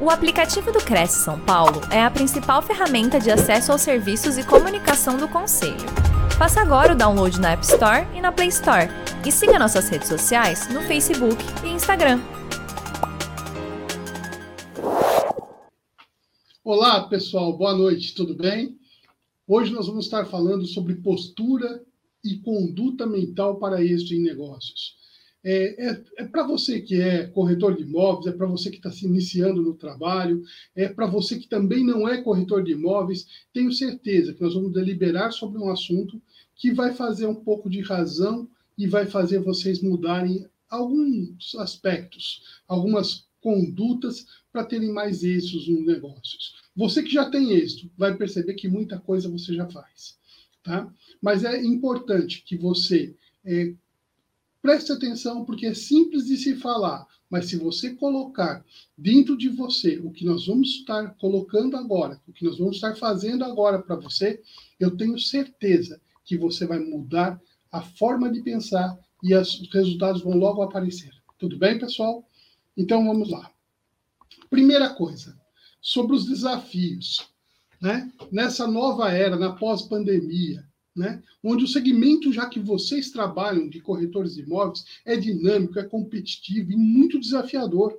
O aplicativo do Cresce São Paulo é a principal ferramenta de acesso aos serviços e comunicação do Conselho. Faça agora o download na App Store e na Play Store. E siga nossas redes sociais no Facebook e Instagram. Olá, pessoal, boa noite, tudo bem? Hoje nós vamos estar falando sobre postura e conduta mental para êxito em negócios. É, é, é para você que é corretor de imóveis, é para você que está se iniciando no trabalho, é para você que também não é corretor de imóveis. Tenho certeza que nós vamos deliberar sobre um assunto que vai fazer um pouco de razão e vai fazer vocês mudarem alguns aspectos, algumas condutas para terem mais êxitos nos negócios. Você que já tem êxito vai perceber que muita coisa você já faz, tá? Mas é importante que você é, Preste atenção, porque é simples de se falar, mas se você colocar dentro de você o que nós vamos estar colocando agora, o que nós vamos estar fazendo agora para você, eu tenho certeza que você vai mudar a forma de pensar e os resultados vão logo aparecer. Tudo bem, pessoal? Então vamos lá. Primeira coisa, sobre os desafios. Né? Nessa nova era, na pós-pandemia, né? onde o segmento, já que vocês trabalham de corretores de imóveis, é dinâmico, é competitivo e muito desafiador.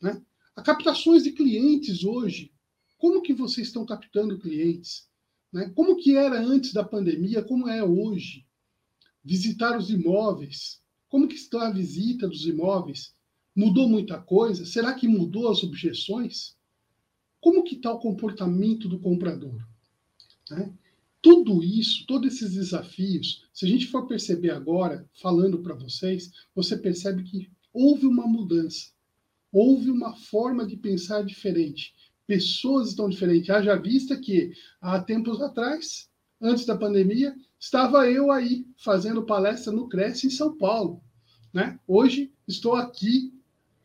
Né? A captações de clientes hoje, como que vocês estão captando clientes? Né? Como que era antes da pandemia, como é hoje? Visitar os imóveis, como que está a visita dos imóveis? Mudou muita coisa? Será que mudou as objeções? Como que está o comportamento do comprador? Né? Tudo isso, todos esses desafios, se a gente for perceber agora, falando para vocês, você percebe que houve uma mudança, houve uma forma de pensar diferente. Pessoas estão diferentes. Haja vista que há tempos atrás, antes da pandemia, estava eu aí fazendo palestra no Cresce em São Paulo. Né? Hoje estou aqui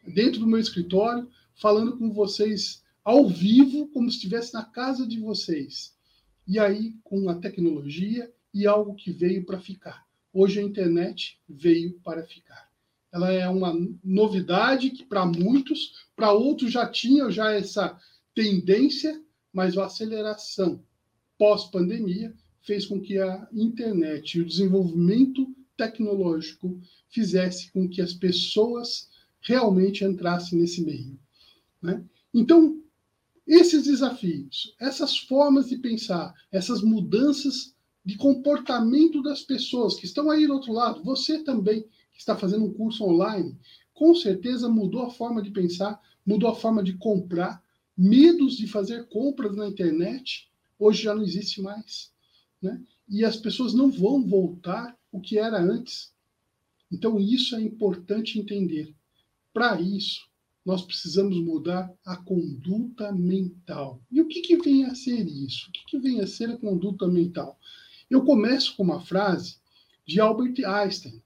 dentro do meu escritório falando com vocês ao vivo, como se estivesse na casa de vocês e aí com a tecnologia e algo que veio para ficar. Hoje a internet veio para ficar. Ela é uma novidade que para muitos, para outros já tinha já essa tendência, mas a aceleração pós-pandemia fez com que a internet e o desenvolvimento tecnológico fizesse com que as pessoas realmente entrassem nesse meio. Né? Então, esses desafios, essas formas de pensar, essas mudanças de comportamento das pessoas que estão aí do outro lado, você também que está fazendo um curso online, com certeza mudou a forma de pensar, mudou a forma de comprar, medos de fazer compras na internet, hoje já não existe mais. Né? E as pessoas não vão voltar o que era antes. Então, isso é importante entender. Para isso, nós precisamos mudar a conduta mental. E o que, que vem a ser isso? O que, que vem a ser a conduta mental? Eu começo com uma frase de Albert Einstein: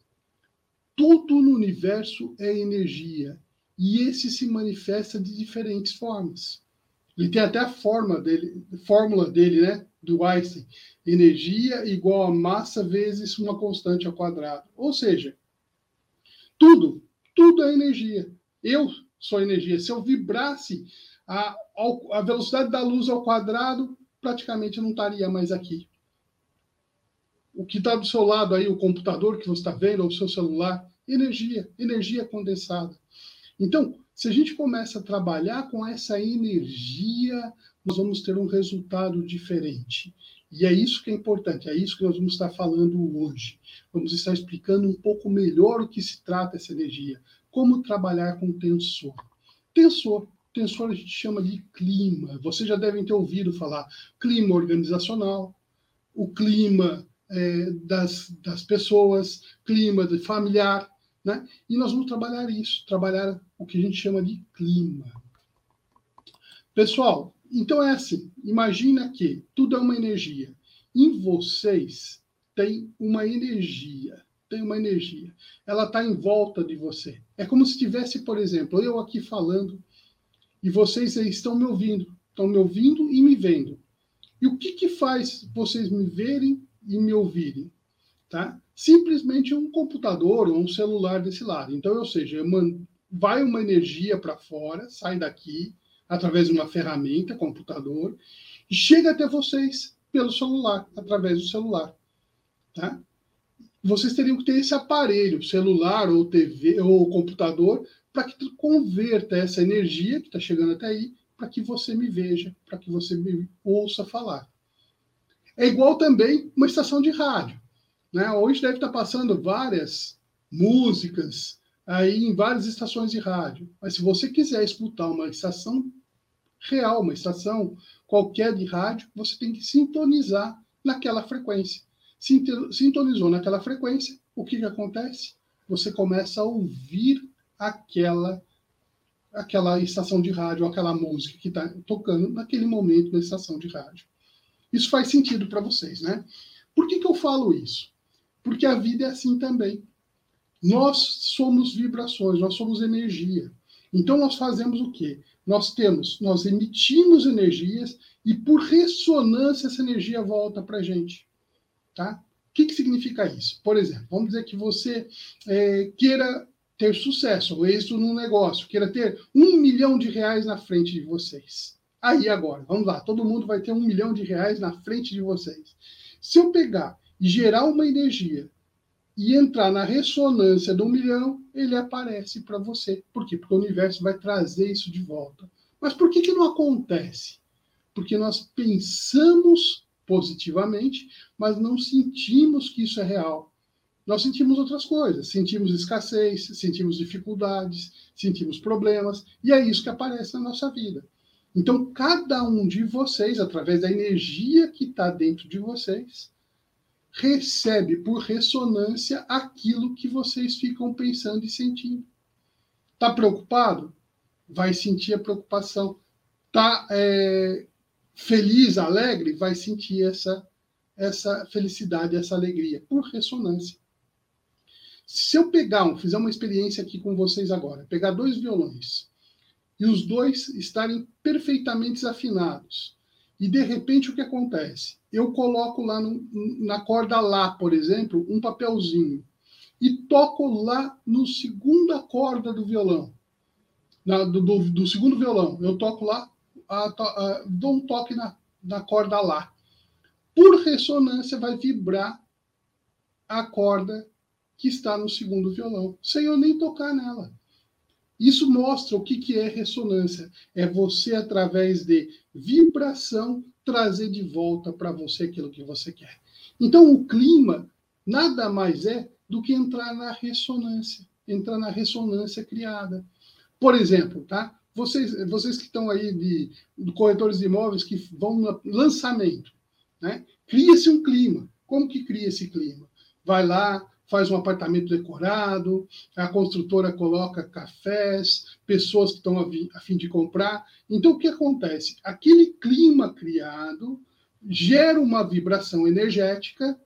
Tudo no universo é energia e esse se manifesta de diferentes formas. Ele tem até a forma dele, fórmula dele, né, do Einstein: energia igual a massa vezes uma constante ao quadrado. Ou seja, tudo, tudo é energia. Eu sua energia. Se eu vibrasse a, a velocidade da luz ao quadrado, praticamente não estaria mais aqui. O que está do seu lado aí, o computador que você está vendo, ou o seu celular, energia, energia condensada. Então, se a gente começa a trabalhar com essa energia, nós vamos ter um resultado diferente. E é isso que é importante, é isso que nós vamos estar falando hoje. Vamos estar explicando um pouco melhor o que se trata essa energia, como trabalhar com tensor. Tensor. Tensor a gente chama de clima. Vocês já devem ter ouvido falar clima organizacional, o clima é, das, das pessoas, clima de familiar, né? E nós vamos trabalhar isso, trabalhar o que a gente chama de clima. Pessoal, então é assim, imagina que tudo é uma energia. Em vocês tem uma energia tem uma energia. Ela está em volta de você. É como se tivesse, por exemplo, eu aqui falando e vocês estão me ouvindo, estão me ouvindo e me vendo. E o que, que faz vocês me verem e me ouvirem? Tá? Simplesmente um computador ou um celular desse lado. Então, ou seja, vai uma energia para fora, sai daqui, através de uma ferramenta, computador, e chega até vocês pelo celular, através do celular. Tá? Vocês teriam que ter esse aparelho, celular ou TV ou computador, para que converta essa energia que está chegando até aí, para que você me veja, para que você me ouça falar. É igual também uma estação de rádio. Né? Hoje deve estar tá passando várias músicas aí em várias estações de rádio. Mas se você quiser escutar uma estação real, uma estação qualquer de rádio, você tem que sintonizar naquela frequência. Sintonizou naquela frequência, o que, que acontece? Você começa a ouvir aquela aquela estação de rádio, aquela música que está tocando naquele momento na estação de rádio. Isso faz sentido para vocês, né? Por que, que eu falo isso? Porque a vida é assim também. Nós somos vibrações, nós somos energia. Então nós fazemos o quê? Nós temos, nós emitimos energias e por ressonância essa energia volta para a gente, tá? O que, que significa isso? Por exemplo, vamos dizer que você é, queira ter sucesso, ou êxito no negócio, queira ter um milhão de reais na frente de vocês. Aí agora, vamos lá, todo mundo vai ter um milhão de reais na frente de vocês. Se eu pegar e gerar uma energia e entrar na ressonância do milhão, ele aparece para você. Por quê? Porque o universo vai trazer isso de volta. Mas por que, que não acontece? Porque nós pensamos positivamente, mas não sentimos que isso é real. Nós sentimos outras coisas, sentimos escassez, sentimos dificuldades, sentimos problemas, e é isso que aparece na nossa vida. Então, cada um de vocês, através da energia que está dentro de vocês, recebe por ressonância aquilo que vocês ficam pensando e sentindo. Está preocupado? Vai sentir a preocupação. Está é, feliz, alegre? Vai sentir essa, essa felicidade, essa alegria, por ressonância. Se eu pegar, um, fizer uma experiência aqui com vocês agora, pegar dois violões e os dois estarem perfeitamente afinados, e de repente o que acontece? Eu coloco lá no, na corda Lá, por exemplo, um papelzinho e toco lá no segunda corda do violão, na, do, do, do, segundo violão. Eu toco lá, a, a, dou um toque na, na corda Lá. Por ressonância, vai vibrar a corda que está no segundo violão, sem eu nem tocar nela. Isso mostra o que, que é ressonância. É você, através de vibração, trazer de volta para você aquilo que você quer. Então, o clima nada mais é do que entrar na ressonância, entrar na ressonância criada. Por exemplo, tá? Vocês, vocês que estão aí de, de corretores de imóveis que vão no lançamento, né? Cria-se um clima. Como que cria esse clima? Vai lá, faz um apartamento decorado, a construtora coloca cafés, pessoas que estão a, fim de comprar. Então, o que acontece? Aquele clima criado gera uma vibração energética,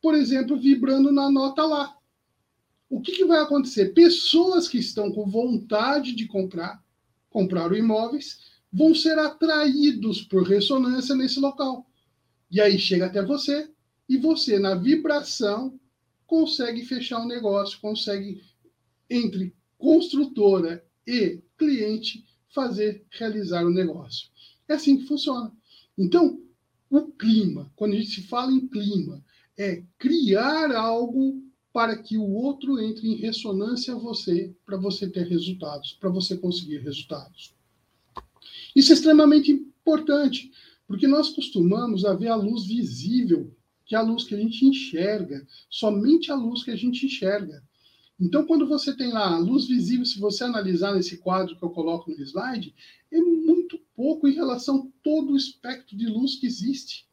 por exemplo, vibrando na nota lá. O que, que vai acontecer? Pessoas que estão com vontade de comprar, comprar imóveis, vão ser atraídos por ressonância nesse local. E aí chega até você, e você, na vibração, consegue fechar o um negócio, consegue, entre construtora e cliente, fazer realizar o negócio. É assim que funciona. Então, o clima, quando a gente se fala em clima, é criar algo para que o outro entre em ressonância a você, para você ter resultados, para você conseguir resultados. Isso é extremamente importante, porque nós costumamos a ver a luz visível que é a luz que a gente enxerga, somente a luz que a gente enxerga. Então, quando você tem lá a luz visível, se você analisar nesse quadro que eu coloco no slide, é muito pouco em relação a todo o espectro de luz que existe.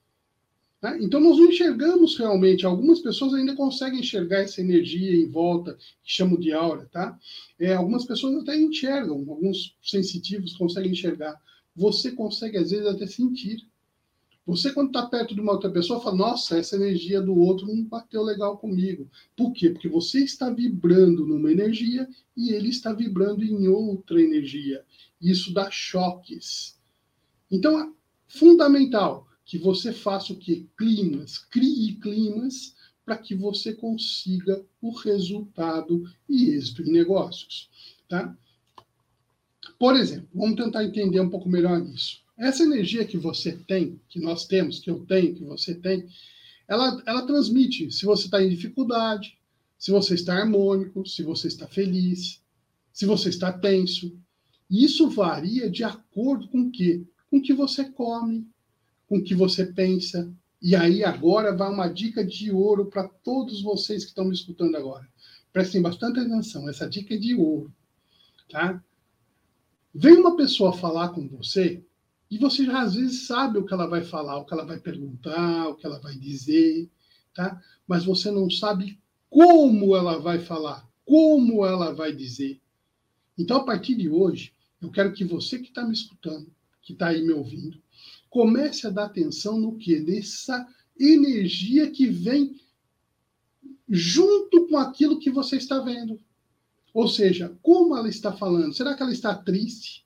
Né? Então, nós não enxergamos realmente. Algumas pessoas ainda conseguem enxergar essa energia em volta, que chamo de aura. Tá? É, algumas pessoas até enxergam, alguns sensitivos conseguem enxergar. Você consegue, às vezes, até sentir. Você, quando está perto de uma outra pessoa, fala: Nossa, essa energia do outro não bateu legal comigo. Por quê? Porque você está vibrando numa energia e ele está vibrando em outra energia. Isso dá choques. Então, é fundamental que você faça o quê? Climas, crie climas para que você consiga o resultado e êxito em negócios. Tá? Por exemplo, vamos tentar entender um pouco melhor isso. Essa energia que você tem, que nós temos, que eu tenho, que você tem, ela, ela transmite se você está em dificuldade, se você está harmônico, se você está feliz, se você está tenso. Isso varia de acordo com o quê? Com o que você come, com o que você pensa. E aí agora vai uma dica de ouro para todos vocês que estão me escutando agora. Prestem bastante atenção, essa dica é de ouro, tá? Vem uma pessoa falar com você e você já às vezes sabe o que ela vai falar, o que ela vai perguntar, o que ela vai dizer, tá? Mas você não sabe como ela vai falar, como ela vai dizer. Então, a partir de hoje, eu quero que você que está me escutando, que está aí me ouvindo, comece a dar atenção no que? Nessa energia que vem junto com aquilo que você está vendo. Ou seja, como ela está falando? Será que ela está triste?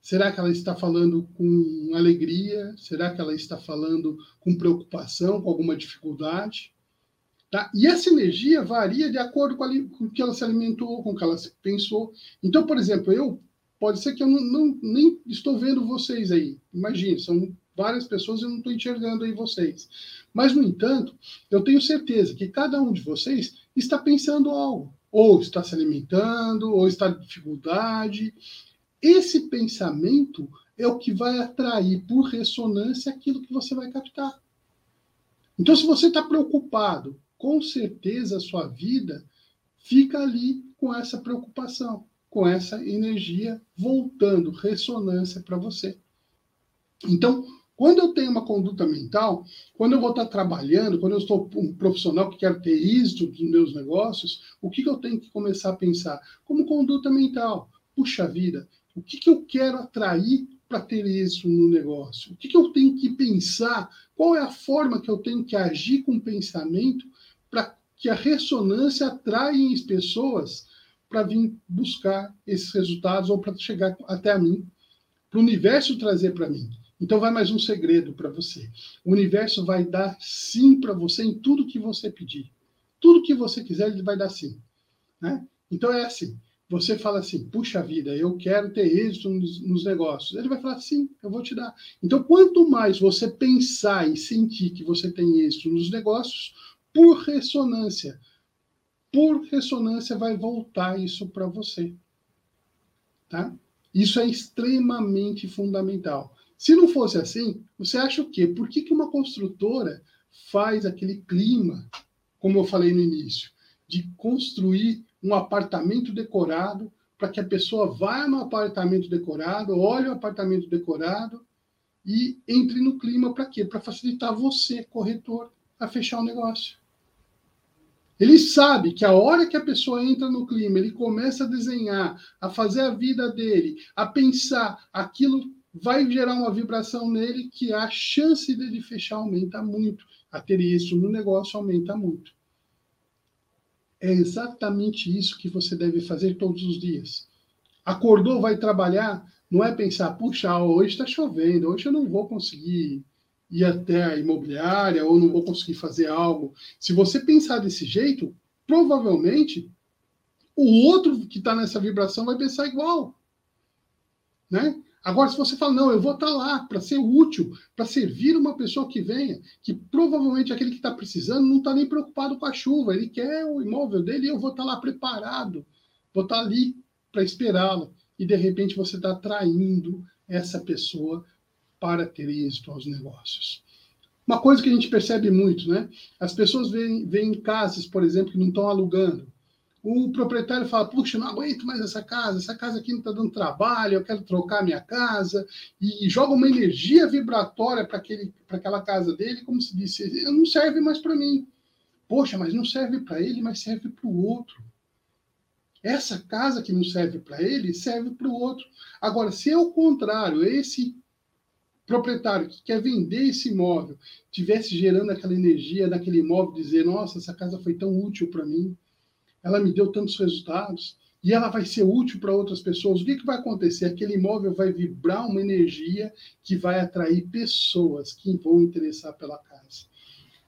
Será que ela está falando com alegria? Será que ela está falando com preocupação, com alguma dificuldade? Tá? E essa energia varia de acordo com, o que ela se alimentou, com o que ela pensou. Então, por exemplo, eu pode ser que eu não, não nem estou vendo vocês aí. Imagine, são várias pessoas e eu não estou enxergando aí vocês. Mas, no entanto, eu tenho certeza que cada um de vocês está pensando algo ou está se alimentando, ou está em dificuldade. Esse pensamento é o que vai atrair por ressonância aquilo que você vai captar. Então, se você está preocupado, com certeza a sua vida fica ali com essa preocupação, com essa energia voltando, ressonância para você. Então, quando eu tenho uma conduta mental, quando eu vou estar trabalhando, quando eu estou um profissional que quer ter êxito nos meus negócios, o que, que eu tenho que começar a pensar? Como conduta mental. Puxa vida, o que, que eu quero atrair para ter êxito no negócio? O que, que eu tenho que pensar? Qual é a forma que eu tenho que agir com o pensamento para que a ressonância atraia as pessoas para vir buscar esses resultados ou para chegar até a mim, para o universo trazer para mim? Então vai mais um segredo para você. O universo vai dar sim para você em tudo que você pedir. Tudo que você quiser, ele vai dar sim. Né? Então é assim. Você fala assim, puxa vida, eu quero ter êxito nos, nos negócios. Ele vai falar, sim, eu vou te dar. Então, quanto mais você pensar e sentir que você tem êxito nos negócios, por ressonância, por ressonância vai voltar isso para você. Tá? Isso é extremamente fundamental. Se não fosse assim, você acha o quê? Por que, que uma construtora faz aquele clima, como eu falei no início, de construir um apartamento decorado para que a pessoa vá no apartamento decorado, olhe o apartamento decorado e entre no clima para quê? Para facilitar você, corretor, a fechar o negócio. Ele sabe que a hora que a pessoa entra no clima, ele começa a desenhar, a fazer a vida dele, a pensar aquilo vai gerar uma vibração nele que a chance dele fechar aumenta muito. A ter isso no negócio aumenta muito. É exatamente isso que você deve fazer todos os dias. Acordou, vai trabalhar, não é pensar, puxa, hoje está chovendo, hoje eu não vou conseguir ir até a imobiliária ou não vou conseguir fazer algo. Se você pensar desse jeito, provavelmente o outro que está nessa vibração vai pensar igual. Né? Agora, se você fala, não, eu vou estar tá lá para ser útil, para servir uma pessoa que venha, que provavelmente aquele que está precisando não está nem preocupado com a chuva, ele quer o imóvel dele e eu vou estar tá lá preparado, vou estar tá ali para esperá-lo. E de repente você está atraindo essa pessoa para ter êxito aos negócios. Uma coisa que a gente percebe muito, né? As pessoas veem, veem casas, por exemplo, que não estão alugando o proprietário fala: Puxa, não aguento mais essa casa, essa casa aqui não está dando trabalho, eu quero trocar minha casa, e joga uma energia vibratória para aquela casa dele, como se disse: não serve mais para mim. Poxa, mas não serve para ele, mas serve para o outro. Essa casa que não serve para ele, serve para o outro. Agora, se é o contrário, esse proprietário que quer vender esse imóvel tivesse gerando aquela energia daquele imóvel, dizer: Nossa, essa casa foi tão útil para mim ela me deu tantos resultados e ela vai ser útil para outras pessoas. O que, que vai acontecer? Aquele imóvel vai vibrar uma energia que vai atrair pessoas que vão interessar pela casa.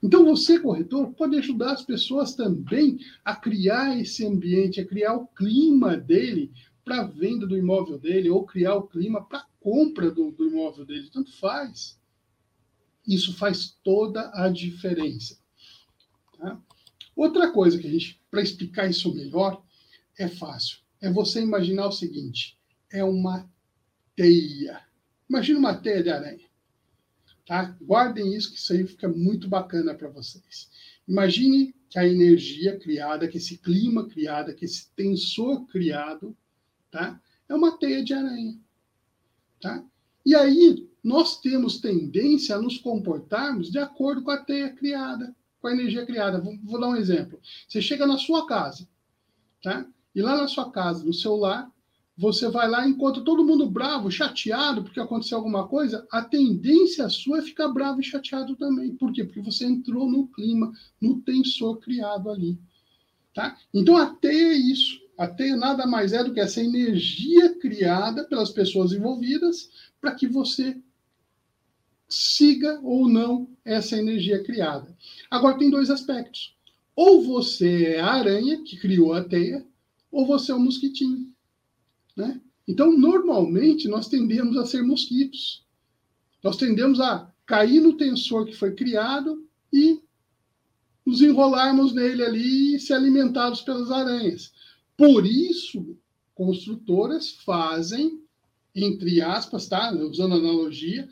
Então, você, corretor, pode ajudar as pessoas também a criar esse ambiente, a criar o clima dele para a venda do imóvel dele ou criar o clima para compra do, do imóvel dele. Tanto faz. Isso faz toda a diferença. Tá? Outra coisa que a gente, para explicar isso melhor, é fácil. É você imaginar o seguinte: é uma teia. Imagina uma teia de aranha. Tá? Guardem isso, que isso aí fica muito bacana para vocês. Imagine que a energia criada, que esse clima criado, que esse tensor criado, tá? é uma teia de aranha. Tá? E aí, nós temos tendência a nos comportarmos de acordo com a teia criada, com a energia criada. Vou, vou dar um exemplo. Você chega na sua casa, tá? E lá na sua casa, no seu lar, você vai lá, encontra todo mundo bravo, chateado porque aconteceu alguma coisa, a tendência sua é ficar bravo e chateado também. Por quê? Porque você entrou no clima, no tensor criado ali. Tá? Então a teia é isso. A teia nada mais é do que essa energia criada pelas pessoas envolvidas para que você siga ou não essa energia criada. Agora tem dois aspectos. Ou você é a aranha que criou a teia, ou você é o mosquitinho. Né? Então, normalmente, nós tendemos a ser mosquitos. Nós tendemos a cair no tensor que foi criado e nos enrolarmos nele ali e ser alimentados pelas aranhas. Por isso, construtoras fazem, entre aspas, tá? usando analogia,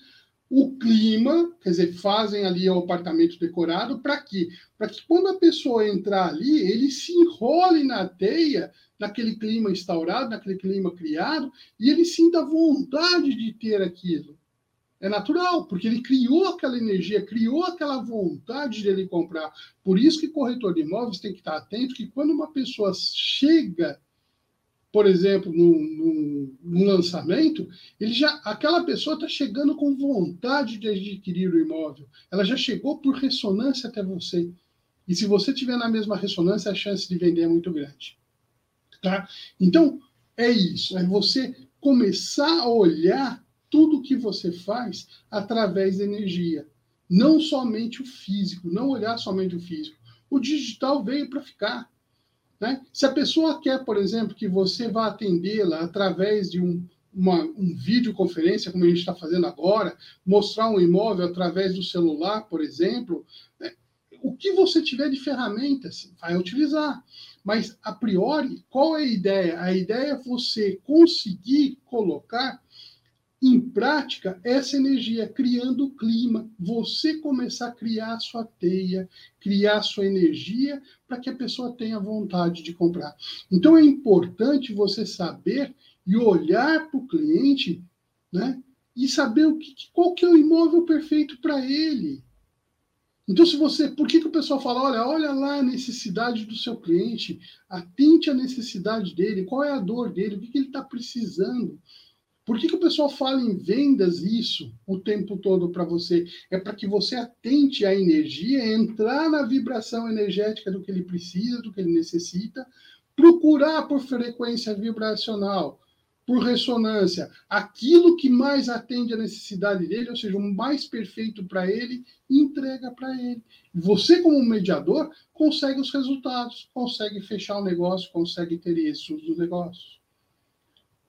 o clima, quer dizer, fazem ali o apartamento decorado, para quê? Para que quando a pessoa entrar ali, ele se enrole na teia, naquele clima instaurado, naquele clima criado, e ele sinta vontade de ter aquilo. É natural, porque ele criou aquela energia, criou aquela vontade de ele comprar. Por isso que corretor de imóveis tem que estar atento que quando uma pessoa chega por exemplo, no, no, lançamento, ele já, aquela pessoa está chegando com vontade de adquirir o imóvel. Ela já chegou por ressonância até você. E se você tiver na mesma ressonância, a chance de vender é muito grande. Tá? Então, é isso. É você começar a olhar tudo que você faz através da energia. Não somente o físico, não olhar somente o físico. O digital veio para ficar. Né? Se a pessoa quer, por exemplo, que você vá atendê-la através de um, uma um videoconferência, como a gente está fazendo agora, mostrar um imóvel através do celular, por exemplo, né? o que você tiver de ferramentas, vai utilizar. Mas, a priori, qual é a ideia? A ideia é você conseguir colocar em prática essa energia, criando o clima, você começar a criar a sua teia, criar a sua energia para que a pessoa tenha vontade de comprar. Então é importante você saber e olhar para o cliente, né? E saber o que, qual que é o imóvel perfeito para ele. Então, se você. Por que, que o pessoal fala, olha, olha lá a necessidade do seu cliente, atente à necessidade dele, qual é a dor dele, o que, que ele está precisando. Por que, que o pessoal fala em vendas isso o tempo todo para você? É para que você atente à energia, entrar na vibração energética do que ele precisa, do que ele necessita, procurar por frequência vibracional, por ressonância, aquilo que mais atende à necessidade dele, ou seja, o mais perfeito para ele, entrega para ele. Você, como mediador, consegue os resultados, consegue fechar o negócio, consegue ter isso dos negócios.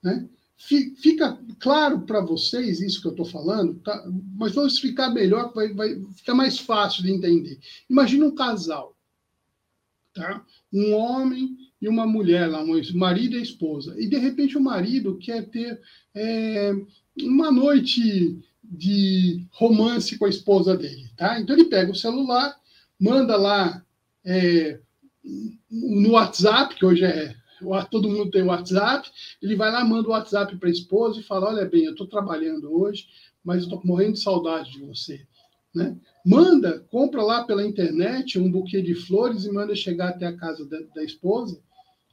Né? Fica claro para vocês isso que eu estou falando, tá? mas vamos explicar melhor, vai, vai ficar mais fácil de entender. Imagina um casal, tá? um homem e uma mulher, lá, um marido e esposa, e de repente o marido quer ter é, uma noite de romance com a esposa dele. Tá? Então ele pega o celular, manda lá é, no WhatsApp, que hoje é todo mundo tem WhatsApp, ele vai lá, manda o WhatsApp para a esposa e fala: Olha bem, eu estou trabalhando hoje, mas estou morrendo de saudade de você. Né? Manda, compra lá pela internet um buquê de flores e manda chegar até a casa da, da esposa,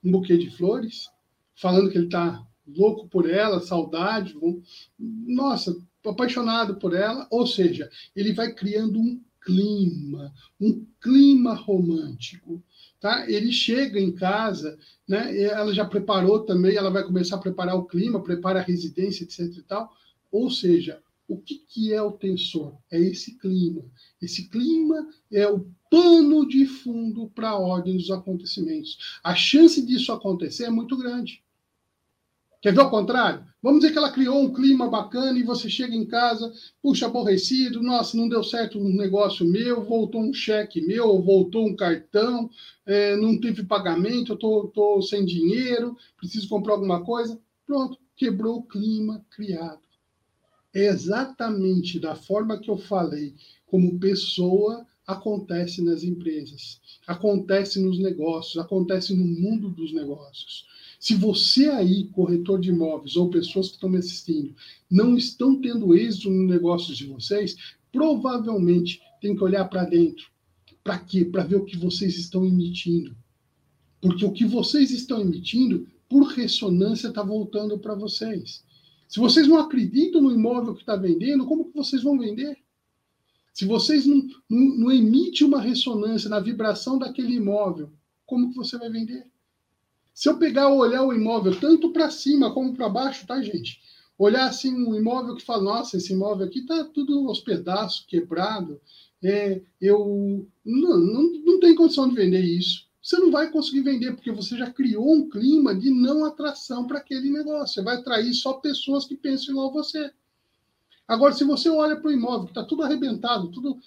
um buquê de flores, falando que ele está louco por ela, saudade, nossa, apaixonado por ela. Ou seja, ele vai criando um clima, um clima romântico. Tá? Ele chega em casa, né? ela já preparou também, ela vai começar a preparar o clima, prepara a residência, etc. E tal. Ou seja, o que, que é o tensor? É esse clima. Esse clima é o pano de fundo para a ordem dos acontecimentos. A chance disso acontecer é muito grande. Quer ver o contrário? Vamos dizer que ela criou um clima bacana e você chega em casa, puxa, aborrecido, nossa, não deu certo um negócio meu, voltou um cheque meu, voltou um cartão, é, não teve pagamento, eu tô, tô sem dinheiro, preciso comprar alguma coisa. Pronto, quebrou o clima criado. É exatamente da forma que eu falei, como pessoa acontece nas empresas, acontece nos negócios, acontece no mundo dos negócios. Se você aí, corretor de imóveis ou pessoas que estão me assistindo, não estão tendo êxito no negócio de vocês, provavelmente tem que olhar para dentro. Para quê? Para ver o que vocês estão emitindo. Porque o que vocês estão emitindo, por ressonância, está voltando para vocês. Se vocês não acreditam no imóvel que está vendendo, como que vocês vão vender? Se vocês não, não, não emitem uma ressonância na vibração daquele imóvel, como que você vai vender? Se eu pegar olhar o imóvel tanto para cima como para baixo, tá, gente? Olhar assim um imóvel que fala, nossa, esse imóvel aqui tá tudo aos pedaços, quebrado, é, eu não, não, não tem condição de vender isso. Você não vai conseguir vender, porque você já criou um clima de não atração para aquele negócio. Você vai atrair só pessoas que pensam igual você. Agora, se você olha para o imóvel, que está tudo arrebentado, tudo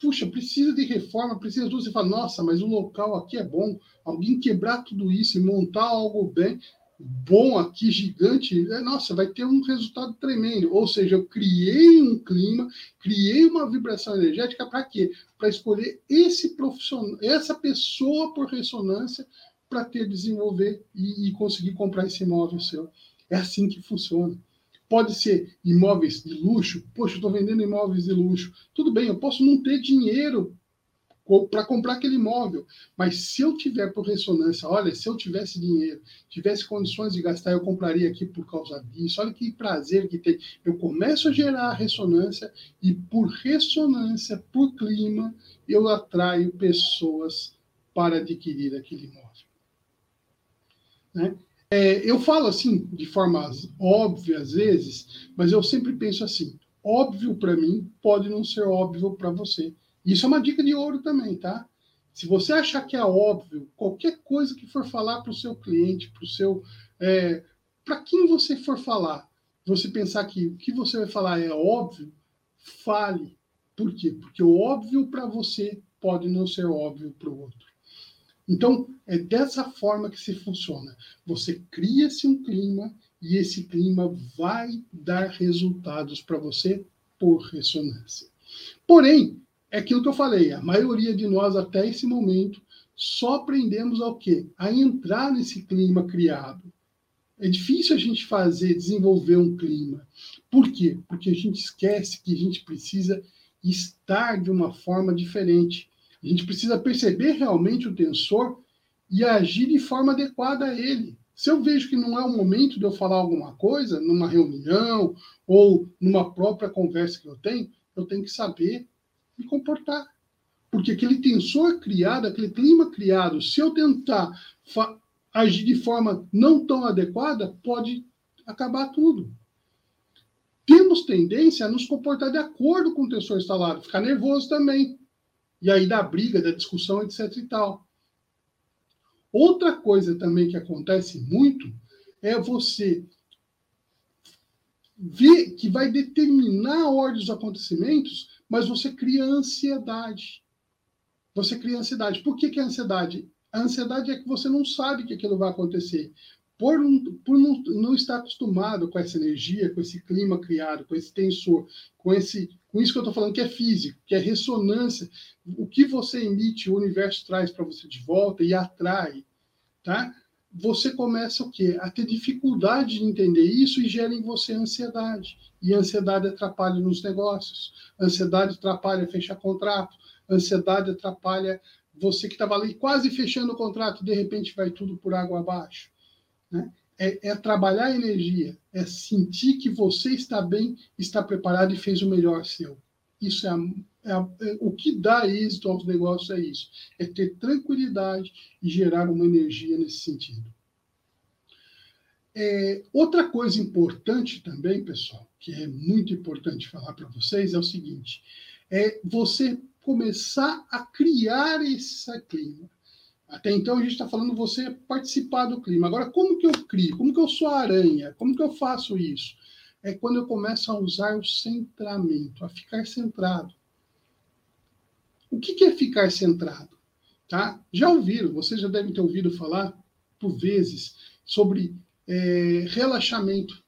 puxa, precisa de reforma, precisa de tudo. Você fala, nossa, mas o local aqui é bom. Alguém quebrar tudo isso e montar algo bem bom aqui, gigante, é, nossa, vai ter um resultado tremendo. Ou seja, eu criei um clima, criei uma vibração energética para quê? Para escolher esse profissional, essa pessoa por ressonância para ter, desenvolver e, e conseguir comprar esse imóvel seu. É assim que funciona. Pode ser imóveis de luxo. Poxa, estou vendendo imóveis de luxo. Tudo bem, eu posso não ter dinheiro para comprar aquele imóvel, mas se eu tiver por ressonância, olha, se eu tivesse dinheiro, tivesse condições de gastar, eu compraria aqui por causa disso. Olha que prazer que tem. Eu começo a gerar ressonância e por ressonância, por clima, eu atraio pessoas para adquirir aquele imóvel. Né? É, eu falo assim de forma óbvia às vezes, mas eu sempre penso assim: óbvio para mim pode não ser óbvio para você. Isso é uma dica de ouro também, tá? Se você achar que é óbvio, qualquer coisa que for falar para o seu cliente, para o seu. É, para quem você for falar, você pensar que o que você vai falar é óbvio, fale. Por quê? Porque o óbvio para você pode não ser óbvio para o outro. Então, é dessa forma que se funciona. Você cria-se um clima e esse clima vai dar resultados para você por ressonância. Porém, é aquilo que eu falei, a maioria de nós até esse momento só aprendemos ao quê? A entrar nesse clima criado. É difícil a gente fazer, desenvolver um clima. Por quê? Porque a gente esquece que a gente precisa estar de uma forma diferente. A gente precisa perceber realmente o tensor e agir de forma adequada a ele. Se eu vejo que não é o momento de eu falar alguma coisa, numa reunião ou numa própria conversa que eu tenho, eu tenho que saber me comportar. Porque aquele tensor criado, aquele clima criado, se eu tentar agir de forma não tão adequada, pode acabar tudo. Temos tendência a nos comportar de acordo com o tensor instalado, ficar nervoso também e aí da briga, da discussão, etc e tal. Outra coisa também que acontece muito é você ver que vai determinar a ordem dos acontecimentos, mas você cria ansiedade. Você cria ansiedade. Por que, que é ansiedade? A ansiedade é que você não sabe que aquilo vai acontecer. Por, por não, não estar acostumado com essa energia, com esse clima criado, com esse tensor, com esse com isso que eu estou falando que é físico, que é ressonância. O que você emite, o universo traz para você de volta e atrai, tá? Você começa o quê? A ter dificuldade de entender isso e gera em você ansiedade. E ansiedade atrapalha nos negócios. Ansiedade atrapalha fechar contrato. Ansiedade atrapalha você que estava ali quase fechando o contrato, de repente vai tudo por água abaixo. Né? é, é, trabalhar a energia, é sentir que você está bem, está preparado e fez o melhor seu. Isso é, a, é, a, é o que dá êxito aos negócios é isso, é ter tranquilidade e gerar uma energia nesse sentido. É, outra coisa importante também, pessoal, que é muito importante falar para vocês, é o seguinte: é você começar a criar esse clima. Até então a gente está falando você participar do clima. Agora, como que eu crio? Como que eu sou aranha? Como que eu faço isso? É quando eu começo a usar o centramento, a ficar centrado. O que, que é ficar centrado? Tá? Já ouviram, vocês já devem ter ouvido falar por vezes sobre é, relaxamento,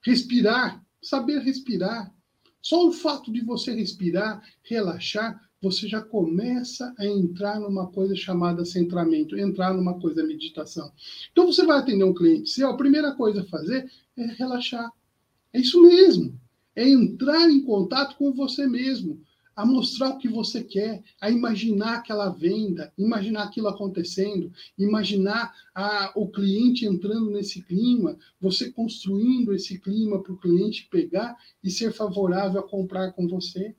respirar, saber respirar. Só o fato de você respirar, relaxar, você já começa a entrar numa coisa chamada centramento, entrar numa coisa meditação. Então você vai atender um cliente seu, a primeira coisa a fazer é relaxar. É isso mesmo. É entrar em contato com você mesmo a mostrar o que você quer, a imaginar aquela venda, imaginar aquilo acontecendo, imaginar a, o cliente entrando nesse clima, você construindo esse clima para o cliente pegar e ser favorável a comprar com você.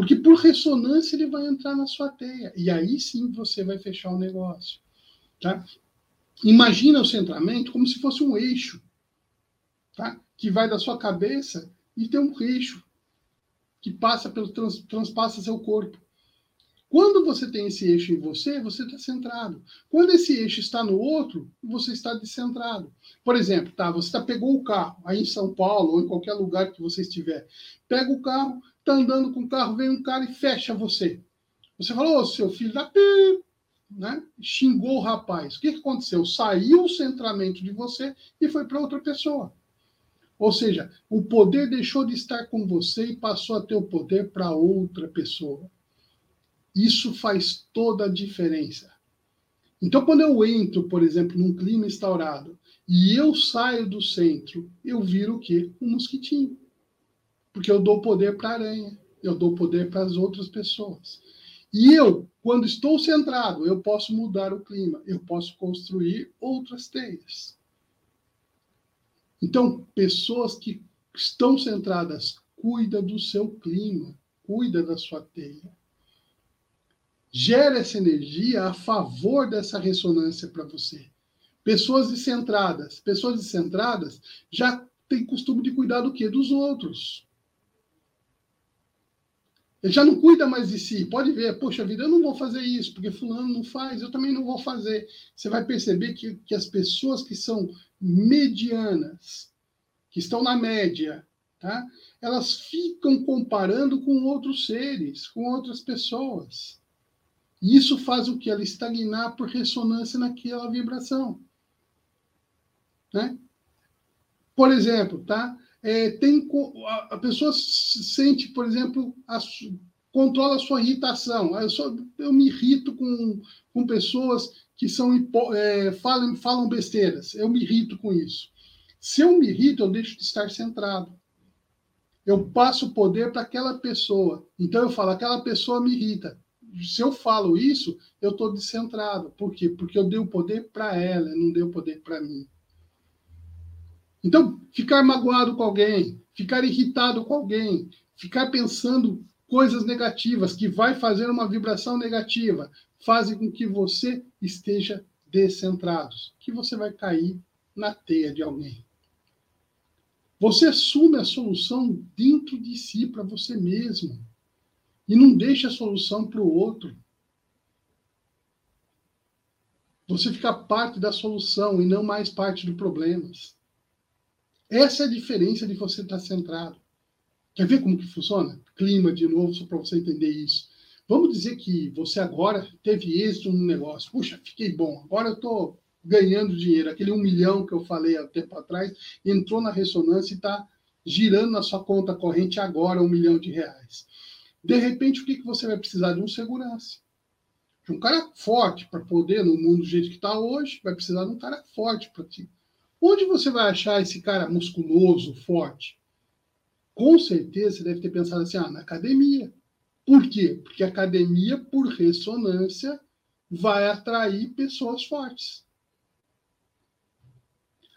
Porque por ressonância ele vai entrar na sua teia. E aí sim você vai fechar o negócio. Tá? Imagina o centramento como se fosse um eixo. Tá? Que vai da sua cabeça e tem um eixo que passa pelo trans, transpassa seu corpo. Quando você tem esse eixo em você, você está centrado. Quando esse eixo está no outro, você está descentrado. Por exemplo, tá, você tá, pegou o carro aí em São Paulo ou em qualquer lugar que você estiver. Pega o carro, está andando com o carro, vem um cara e fecha você. Você falou, ô, seu filho da p, né? Xingou o rapaz. O que, que aconteceu? Saiu o centramento de você e foi para outra pessoa. Ou seja, o poder deixou de estar com você e passou a ter o poder para outra pessoa. Isso faz toda a diferença. Então, quando eu entro, por exemplo, num clima instaurado e eu saio do centro, eu viro o quê? Um mosquitinho. Porque eu dou poder para a aranha, eu dou poder para as outras pessoas. E eu, quando estou centrado, eu posso mudar o clima, eu posso construir outras teias. Então, pessoas que estão centradas, cuida do seu clima, cuida da sua teia. Gera essa energia a favor dessa ressonância para você. Pessoas descentradas, pessoas descentradas já têm costume de cuidar do quê? Dos outros. Ele já não cuida mais de si. Pode ver, poxa vida, eu não vou fazer isso, porque fulano não faz, eu também não vou fazer. Você vai perceber que, que as pessoas que são medianas, que estão na média, tá? elas ficam comparando com outros seres, com outras pessoas. E isso faz o que? Ela estagnar por ressonância naquela vibração. Né? Por exemplo, tá? É, tem, a, pessoa sente, por exemplo, a, controla a sua irritação. Eu, só, eu me irrito com, com pessoas que são é, falam, falam besteiras. Eu me irrito com isso. Se eu me irrito, eu deixo de estar centrado. Eu passo o poder para aquela pessoa. Então eu falo, aquela pessoa me irrita. Se eu falo isso, eu estou descentrado. Por quê? Porque eu dei o poder para ela, não dei o poder para mim. Então, ficar magoado com alguém, ficar irritado com alguém, ficar pensando coisas negativas que vai fazer uma vibração negativa, fazem com que você esteja descentrado, que você vai cair na teia de alguém. Você assume a solução dentro de si para você mesmo e não deixa a solução para o outro. Você fica parte da solução e não mais parte do problemas. Essa é a diferença de você estar centrado. Quer ver como que funciona? Clima, de novo, só para você entender isso. Vamos dizer que você agora teve êxito no negócio. Puxa, fiquei bom. Agora eu estou ganhando dinheiro. Aquele um milhão que eu falei há tempo atrás entrou na ressonância e está girando na sua conta corrente agora um milhão de reais. De repente, o que, que você vai precisar? De um segurança. De um cara forte para poder, no mundo do jeito que está hoje, vai precisar de um cara forte para ti. Onde você vai achar esse cara musculoso, forte? Com certeza você deve ter pensado assim: ah, na academia. Por quê? Porque a academia, por ressonância, vai atrair pessoas fortes.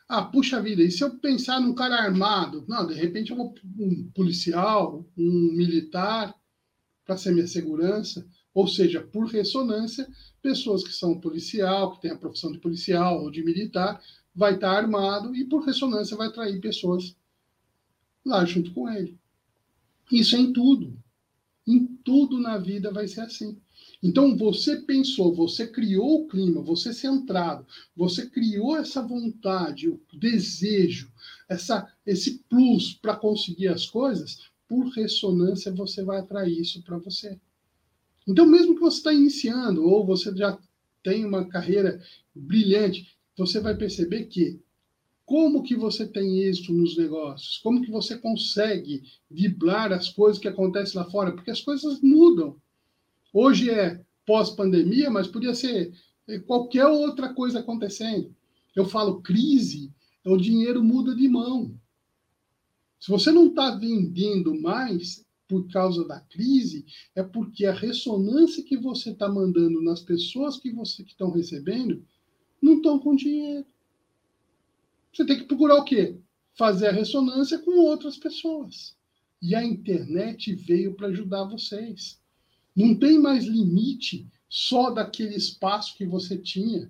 Ah, puxa vida, e se eu pensar num cara armado? Não, de repente eu vou um policial, um militar, para ser minha segurança. Ou seja, por ressonância, pessoas que são policial, que têm a profissão de policial ou de militar, vai estar armado e, por ressonância, vai atrair pessoas lá junto com ele. Isso é em tudo. Em tudo na vida vai ser assim. Então você pensou, você criou o clima, você centrado, você criou essa vontade, o desejo, essa, esse plus para conseguir as coisas, por ressonância você vai atrair isso para você. Então, mesmo que você está iniciando ou você já tem uma carreira brilhante, você vai perceber que como que você tem isso nos negócios? Como que você consegue driblar as coisas que acontecem lá fora? Porque as coisas mudam. Hoje é pós-pandemia, mas podia ser qualquer outra coisa acontecendo. Eu falo crise, o dinheiro muda de mão. Se você não está vendendo mais por causa da crise, é porque a ressonância que você está mandando nas pessoas que você que estão recebendo não estão com dinheiro. Você tem que procurar o quê? Fazer a ressonância com outras pessoas. E a internet veio para ajudar vocês. Não tem mais limite só daquele espaço que você tinha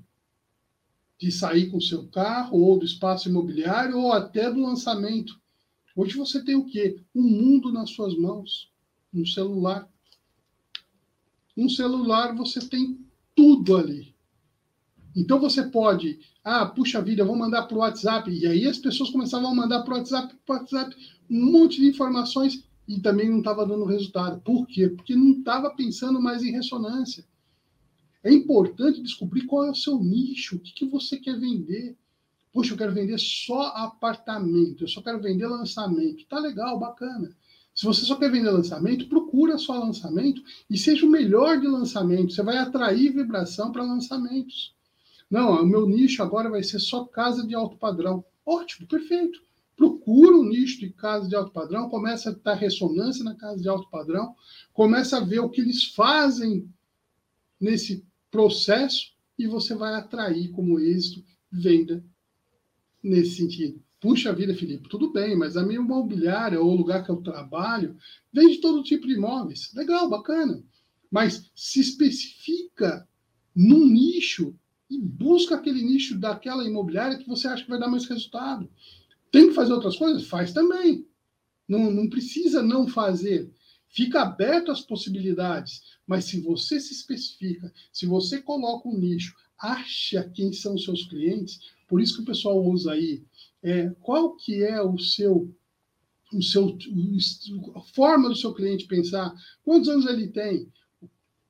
de sair com o seu carro, ou do espaço imobiliário, ou até do lançamento. Hoje você tem o quê? Um mundo nas suas mãos, um celular. Um celular você tem tudo ali. Então você pode, ah, puxa vida, vou mandar para o WhatsApp. E aí as pessoas começavam a mandar para o WhatsApp, WhatsApp um monte de informações e também não estava dando resultado. Por quê? Porque não estava pensando mais em ressonância. É importante descobrir qual é o seu nicho, o que, que você quer vender. Poxa, eu quero vender só apartamento, eu só quero vender lançamento. Tá legal, bacana. Se você só quer vender lançamento, procura só lançamento e seja o melhor de lançamento. Você vai atrair vibração para lançamentos. Não, o meu nicho agora vai ser só casa de alto padrão. Ótimo, perfeito. Procura um nicho de casa de alto padrão, começa a dar ressonância na casa de alto padrão, começa a ver o que eles fazem nesse processo e você vai atrair como êxito venda nesse sentido. Puxa vida, Felipe, tudo bem, mas a minha imobiliária ou o lugar que eu trabalho vende todo tipo de imóveis. Legal, bacana. Mas se especifica num nicho e busca aquele nicho daquela imobiliária que você acha que vai dar mais resultado. Tem que fazer outras coisas? Faz também. Não, não precisa não fazer. Fica aberto às possibilidades. Mas se você se especifica, se você coloca um nicho, acha quem são os seus clientes, por isso que o pessoal usa aí, é, qual que é o seu o seu a forma do seu cliente pensar, quantos anos ele tem,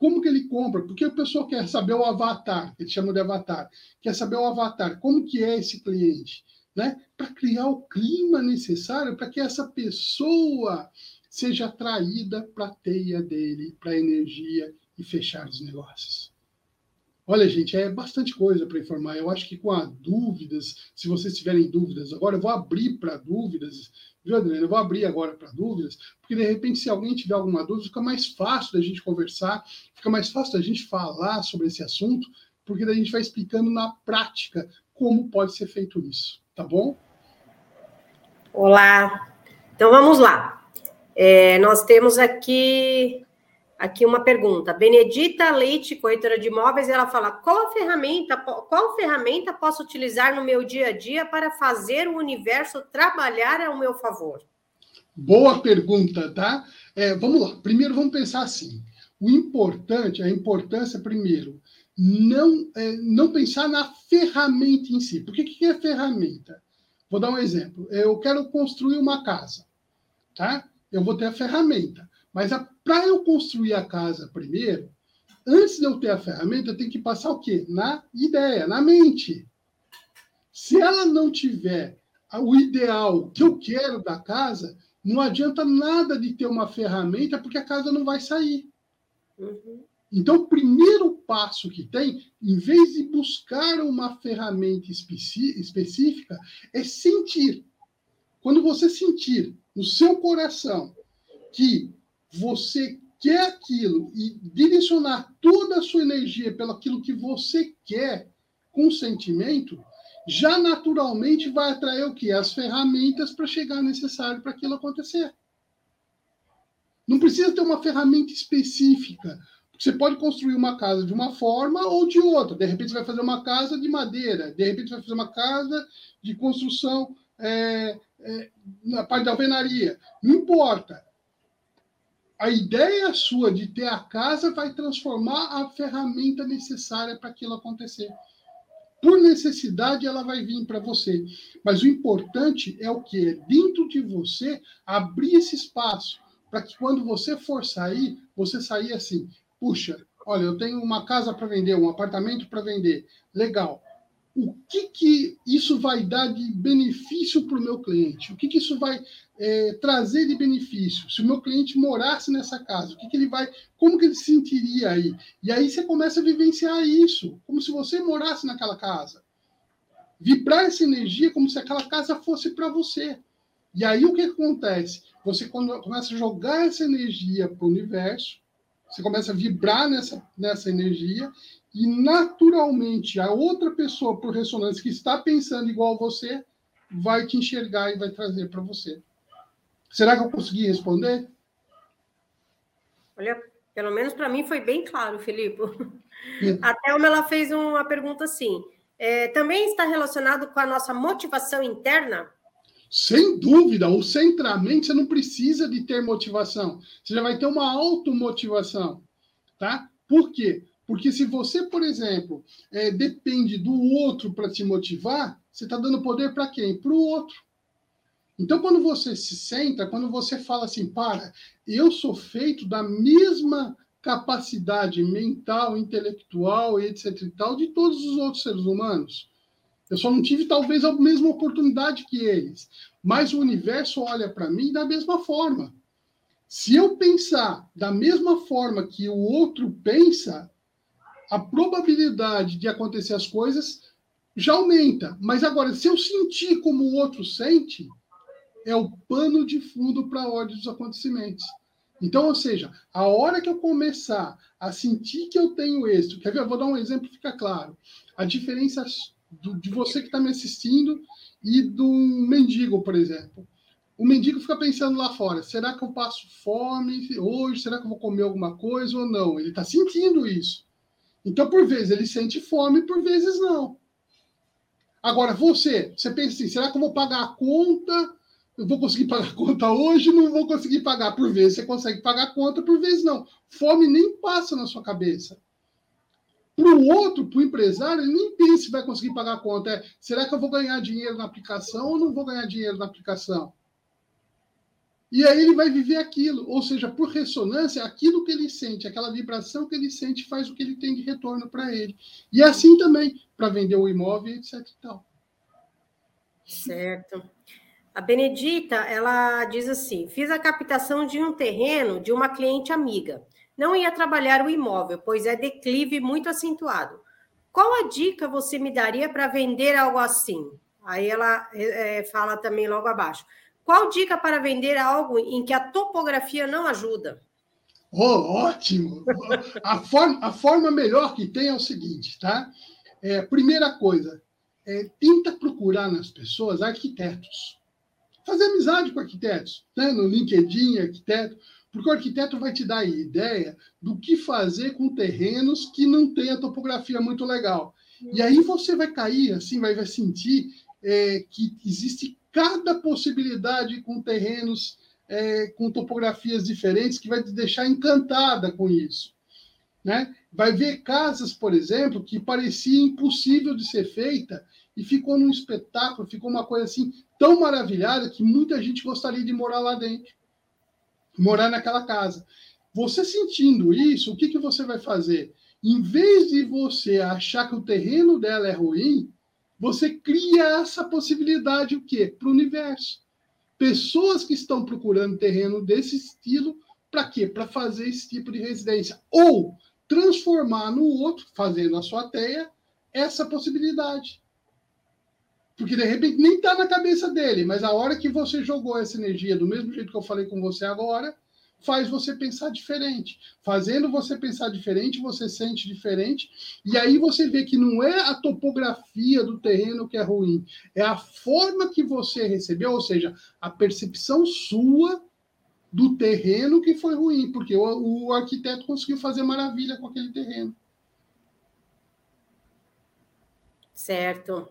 como que ele compra? Porque o pessoal quer saber o avatar, eles chamam de avatar. Quer saber o avatar, como que é esse cliente, né? Para criar o clima necessário para que essa pessoa seja atraída para a teia dele, para a energia e fechar os negócios. Olha, gente, é bastante coisa para informar. Eu acho que com as dúvidas, se vocês tiverem dúvidas, agora eu vou abrir para dúvidas Viu, Adriana? Eu vou abrir agora para dúvidas, porque de repente, se alguém tiver alguma dúvida, fica mais fácil da gente conversar, fica mais fácil da gente falar sobre esse assunto, porque daí a gente vai explicando na prática como pode ser feito isso, tá bom? Olá, então vamos lá. É, nós temos aqui aqui uma pergunta. Benedita Leite, corretora de imóveis, ela fala: qual ferramenta, qual ferramenta posso utilizar no meu dia a dia para fazer o universo trabalhar ao meu favor? Boa pergunta, tá? É, vamos lá. Primeiro, vamos pensar assim. O importante, a importância, primeiro, não, é, não pensar na ferramenta em si. Por que, que é ferramenta? Vou dar um exemplo. Eu quero construir uma casa, tá? Eu vou ter a ferramenta. Mas para eu construir a casa primeiro, antes de eu ter a ferramenta, eu tenho que passar o quê? Na ideia, na mente. Se ela não tiver o ideal que eu quero da casa, não adianta nada de ter uma ferramenta, porque a casa não vai sair. Uhum. Então, o primeiro passo que tem, em vez de buscar uma ferramenta específica, é sentir. Quando você sentir no seu coração que você quer aquilo e direcionar toda a sua energia pelo aquilo que você quer com sentimento, já naturalmente vai atrair o que? As ferramentas para chegar necessário para aquilo acontecer. Não precisa ter uma ferramenta específica. Você pode construir uma casa de uma forma ou de outra. De repente, você vai fazer uma casa de madeira. De repente, você vai fazer uma casa de construção é, é, na parte da alvenaria. Não importa a ideia sua de ter a casa vai transformar a ferramenta necessária para aquilo acontecer. Por necessidade, ela vai vir para você. Mas o importante é o que? Dentro de você, abrir esse espaço para que quando você for sair, você sair assim: puxa, olha, eu tenho uma casa para vender, um apartamento para vender. Legal o que, que isso vai dar de benefício para o meu cliente? O que, que isso vai é, trazer de benefício? Se o meu cliente morasse nessa casa, o que, que ele vai, como que ele se sentiria aí? E aí você começa a vivenciar isso, como se você morasse naquela casa. Vibrar essa energia como se aquela casa fosse para você. E aí o que acontece? Você começa a jogar essa energia para o universo, você começa a vibrar nessa, nessa energia e naturalmente a outra pessoa por ressonância que está pensando igual a você vai te enxergar e vai trazer para você. Será que eu consegui responder? Olha, pelo menos para mim foi bem claro, Felipe. A Thelma ela fez uma pergunta assim: é, também está relacionado com a nossa motivação interna? Sem dúvida, o centramento você não precisa de ter motivação, você já vai ter uma automotivação, tá? Por quê? Porque se você, por exemplo, é, depende do outro para te motivar, você está dando poder para quem? Para o outro. Então, quando você se senta, quando você fala assim, para, eu sou feito da mesma capacidade mental, intelectual, etc. e tal, de todos os outros seres humanos. Eu só não tive, talvez, a mesma oportunidade que eles. Mas o universo olha para mim da mesma forma. Se eu pensar da mesma forma que o outro pensa, a probabilidade de acontecer as coisas já aumenta. Mas agora, se eu sentir como o outro sente, é o pano de fundo para a ordem dos acontecimentos. Então, ou seja, a hora que eu começar a sentir que eu tenho êxito, quer ver? Eu vou dar um exemplo, fica claro. A diferença do, de você que está me assistindo e do mendigo, por exemplo. O mendigo fica pensando lá fora: será que eu passo fome hoje? Será que eu vou comer alguma coisa ou não? Ele está sentindo isso. Então, por vezes, ele sente fome, por vezes não. Agora, você, você pensa assim: será que eu vou pagar a conta? Eu vou conseguir pagar a conta hoje? Não vou conseguir pagar. Por vezes você consegue pagar a conta, por vezes não. Fome nem passa na sua cabeça. Para o outro, para o empresário, ele nem pensa se vai conseguir pagar a conta. É, será que eu vou ganhar dinheiro na aplicação ou não vou ganhar dinheiro na aplicação? E aí ele vai viver aquilo, ou seja, por ressonância, aquilo que ele sente, aquela vibração que ele sente faz o que ele tem de retorno para ele. E é assim também, para vender o imóvel, etc. E tal. Certo. A Benedita, ela diz assim: fiz a captação de um terreno de uma cliente amiga. Não ia trabalhar o imóvel, pois é declive muito acentuado. Qual a dica você me daria para vender algo assim? Aí ela é, fala também logo abaixo. Qual dica para vender algo em que a topografia não ajuda? Oh, ótimo! a, forma, a forma melhor que tem é o seguinte, tá? É, primeira coisa, é, tenta procurar nas pessoas arquitetos. Fazer amizade com arquitetos, né? no LinkedIn, arquiteto, porque o arquiteto vai te dar a ideia do que fazer com terrenos que não tem a topografia muito legal. E aí você vai cair, assim, vai, vai sentir é, que existe cada possibilidade com terrenos é, com topografias diferentes que vai te deixar encantada com isso. Né? Vai ver casas, por exemplo, que parecia impossível de ser feita e ficou num espetáculo, ficou uma coisa assim tão maravilhada que muita gente gostaria de morar lá dentro, morar naquela casa. Você sentindo isso, o que, que você vai fazer? Em vez de você achar que o terreno dela é ruim, você cria essa possibilidade o quê? Para o universo. Pessoas que estão procurando terreno desse estilo, para quê? Para fazer esse tipo de residência. Ou transformar no outro, fazendo a sua teia, essa possibilidade. Porque de repente nem está na cabeça dele, mas a hora que você jogou essa energia, do mesmo jeito que eu falei com você agora, faz você pensar diferente. Fazendo você pensar diferente, você sente diferente, e aí você vê que não é a topografia do terreno que é ruim, é a forma que você recebeu, ou seja, a percepção sua do terreno que foi ruim, porque o, o arquiteto conseguiu fazer maravilha com aquele terreno. Certo.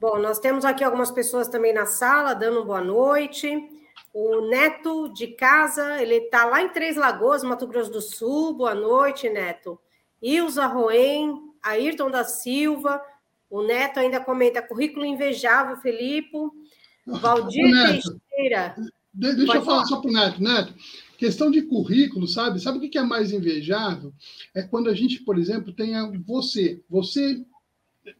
Bom, nós temos aqui algumas pessoas também na sala dando boa noite. O Neto de casa, ele está lá em Três Lagoas, Mato Grosso do Sul. Boa noite, Neto. Ilza Roen, Ayrton da Silva. O Neto ainda comenta currículo invejável, Felipe. Valdir Teixeira. Deixa Pode eu falar, falar só para o Neto. Neto, questão de currículo, sabe? Sabe o que é mais invejável? É quando a gente, por exemplo, tem você. Você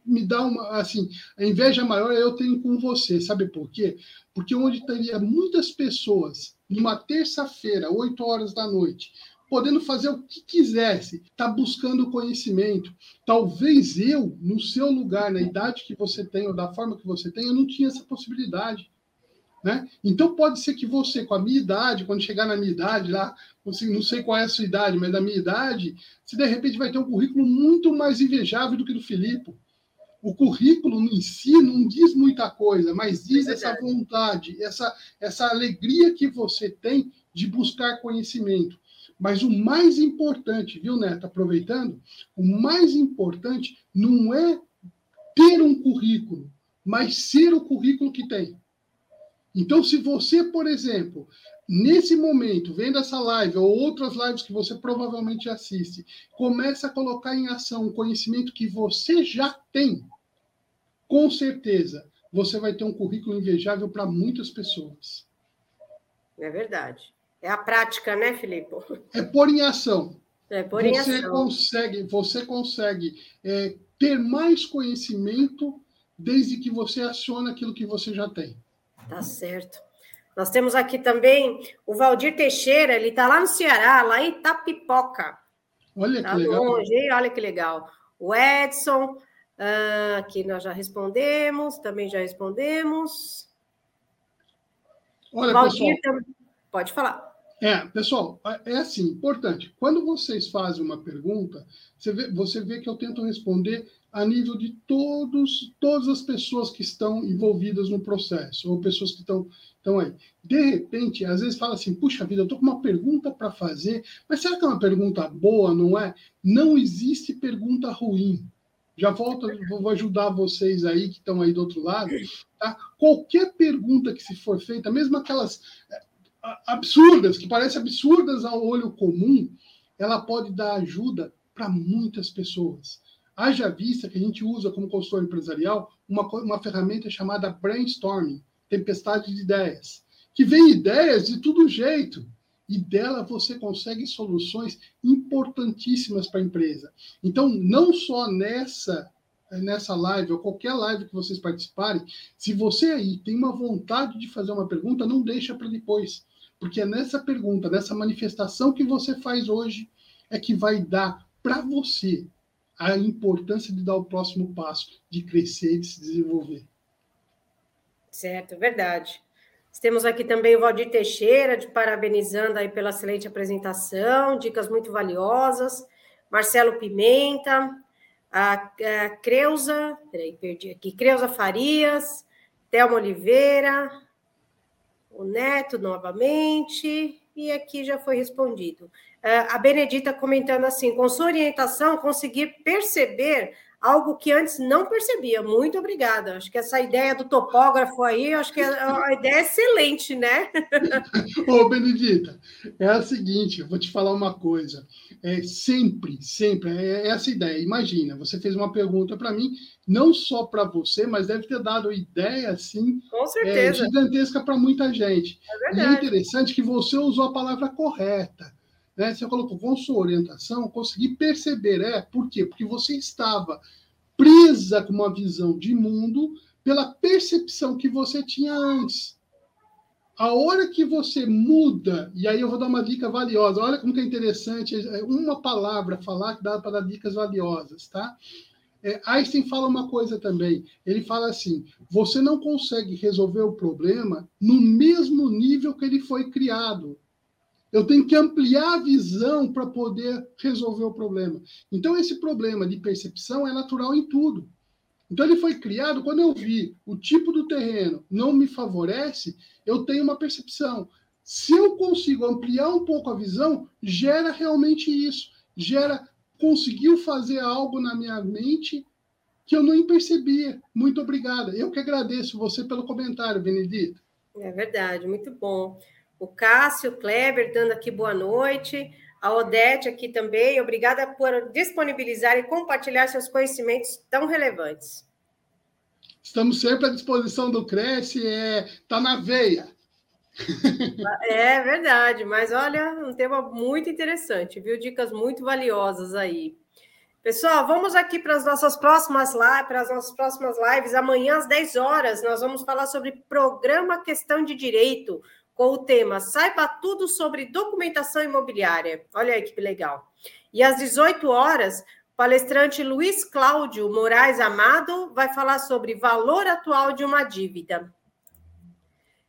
me dá uma assim, a inveja maior eu tenho com você, sabe por quê? Porque onde teria muitas pessoas numa terça-feira, 8 horas da noite, podendo fazer o que quisesse, tá buscando conhecimento. Talvez eu, no seu lugar, na idade que você tem ou da forma que você tem, eu não tinha essa possibilidade. Né? Então pode ser que você, com a minha idade, quando chegar na minha idade lá, você, não sei qual é a sua idade, mas da minha idade, você de repente vai ter um currículo muito mais invejável do que do Filipe o currículo em si não diz muita coisa, mas diz é essa vontade, essa, essa alegria que você tem de buscar conhecimento. Mas o mais importante, viu, Neto? Aproveitando, o mais importante não é ter um currículo, mas ser o currículo que tem. Então, se você, por exemplo, nesse momento, vendo essa live ou outras lives que você provavelmente assiste, começa a colocar em ação o conhecimento que você já tem, com certeza você vai ter um currículo invejável para muitas pessoas. É verdade. É a prática, né, Felipe? É pôr em ação. É pôr em você ação. Consegue, você consegue é, ter mais conhecimento desde que você aciona aquilo que você já tem. Tá certo. Nós temos aqui também o Valdir Teixeira, ele está lá no Ceará, lá em Tapipoca. Olha tá que legal. Longe, olha que legal. O Edson, Uh, aqui nós já respondemos, também já respondemos. Olha, Valdir, pessoal, pode falar. É, pessoal, é assim, importante. Quando vocês fazem uma pergunta, você vê, você vê que eu tento responder a nível de todos, todas as pessoas que estão envolvidas no processo, ou pessoas que estão, estão aí. De repente, às vezes fala assim, puxa vida, eu estou com uma pergunta para fazer, mas será que é uma pergunta boa, não é? Não existe pergunta ruim. Já volto, vou ajudar vocês aí que estão aí do outro lado. Tá? Qualquer pergunta que se for feita, mesmo aquelas é, absurdas, que parecem absurdas ao olho comum, ela pode dar ajuda para muitas pessoas. Haja vista que a gente usa como consultor empresarial uma, uma ferramenta chamada brainstorming, tempestade de ideias, que vem ideias de todo jeito e dela você consegue soluções importantíssimas para a empresa. Então, não só nessa nessa live ou qualquer live que vocês participarem, se você aí tem uma vontade de fazer uma pergunta, não deixa para depois, porque é nessa pergunta, nessa manifestação que você faz hoje é que vai dar para você a importância de dar o próximo passo, de crescer de se desenvolver. Certo, verdade. Temos aqui também o Valdir Teixeira, de parabenizando aí pela excelente apresentação, dicas muito valiosas. Marcelo Pimenta, a, a Creuza, peraí, perdi aqui, Creuza Farias, Thelma Oliveira, o Neto novamente, e aqui já foi respondido. A Benedita comentando assim: com sua orientação, consegui perceber algo que antes não percebia. Muito obrigada. Acho que essa ideia do topógrafo aí, acho que é a ideia é excelente, né? Ô, Benedita, é a seguinte, eu vou te falar uma coisa. É sempre, sempre, é essa ideia. Imagina, você fez uma pergunta para mim, não só para você, mas deve ter dado ideia, assim, Com certeza. É, gigantesca para muita gente. É verdade. E é interessante que você usou a palavra correta. Né? Você colocou com sua orientação, consegui perceber, é, por quê? Porque você estava presa com uma visão de mundo pela percepção que você tinha antes. A hora que você muda, e aí eu vou dar uma dica valiosa, olha como que é interessante, é uma palavra falar que dá para dar dicas valiosas, tá? É, Einstein fala uma coisa também, ele fala assim, você não consegue resolver o problema no mesmo nível que ele foi criado. Eu tenho que ampliar a visão para poder resolver o problema. Então, esse problema de percepção é natural em tudo. Então, ele foi criado quando eu vi o tipo do terreno não me favorece, eu tenho uma percepção. Se eu consigo ampliar um pouco a visão, gera realmente isso. Gera, conseguiu fazer algo na minha mente que eu não percebia. Muito obrigada. Eu que agradeço você pelo comentário, Benedito. É verdade, muito bom. O Cássio, Kleber, dando aqui boa noite. A Odete aqui também. Obrigada por disponibilizar e compartilhar seus conhecimentos tão relevantes. Estamos sempre à disposição do Cresce, é, tá na veia. É verdade, mas olha, um tema muito interessante, viu? Dicas muito valiosas aí. Pessoal, vamos aqui para as nossas próximas lives, para as nossas próximas lives. Amanhã às 10 horas nós vamos falar sobre programa questão de direito com o tema Saiba tudo sobre documentação imobiliária. Olha aí que legal. E às 18 horas, o palestrante Luiz Cláudio Moraes Amado vai falar sobre valor atual de uma dívida.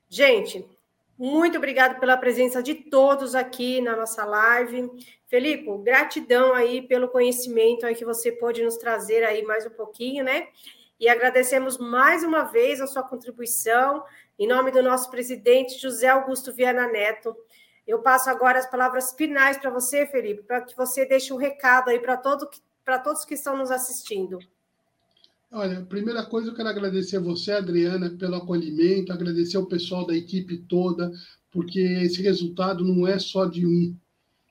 Gente, muito obrigado pela presença de todos aqui na nossa live. Felipe, gratidão aí pelo conhecimento aí que você pôde nos trazer aí mais um pouquinho, né? E agradecemos mais uma vez a sua contribuição. Em nome do nosso presidente José Augusto Viana Neto, eu passo agora as palavras finais para você, Felipe, para que você deixe um recado aí para todo, todos que estão nos assistindo. Olha, primeira coisa, eu quero agradecer a você, Adriana, pelo acolhimento, agradecer ao pessoal da equipe toda, porque esse resultado não é só de um,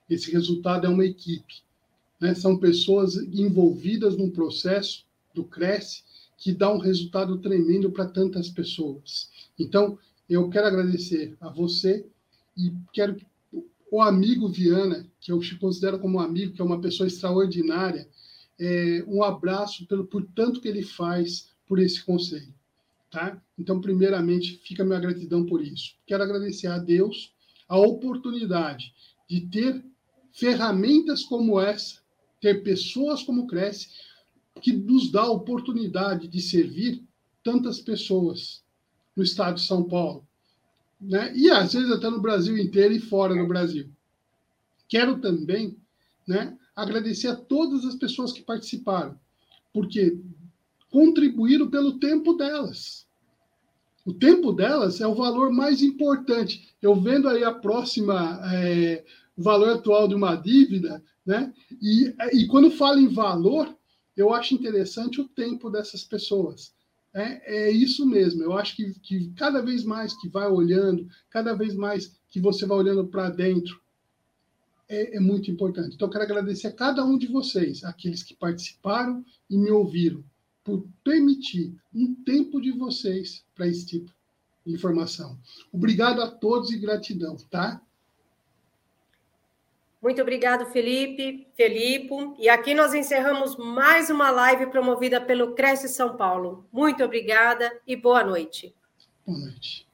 esse resultado é uma equipe. Né? São pessoas envolvidas num processo do Cresce que dá um resultado tremendo para tantas pessoas. Então, eu quero agradecer a você e quero que o amigo Viana, que eu te considero como um amigo, que é uma pessoa extraordinária, é, um abraço pelo por tanto que ele faz por esse conselho, tá? Então, primeiramente, fica minha gratidão por isso. Quero agradecer a Deus a oportunidade de ter ferramentas como essa, ter pessoas como Cresce, que nos dá a oportunidade de servir tantas pessoas no estado de São Paulo, né? E às vezes até no Brasil inteiro e fora do Brasil. Quero também, né, agradecer a todas as pessoas que participaram, porque contribuíram pelo tempo delas. O tempo delas é o valor mais importante. Eu vendo aí a próxima, é, valor atual de uma dívida, né? E, e quando falo em valor, eu acho interessante o tempo dessas pessoas. É, é isso mesmo. Eu acho que, que cada vez mais que vai olhando, cada vez mais que você vai olhando para dentro, é, é, muito importante. Então, eu quero agradecer a cada um de vocês, aqueles que participaram e me ouviram, por permitir um tempo de vocês para esse tipo de informação. Obrigado a todos e gratidão, tá? Muito obrigado, Felipe, Felipe. E aqui nós encerramos mais uma live promovida pelo Cresce São Paulo. Muito obrigada e boa noite. Boa noite.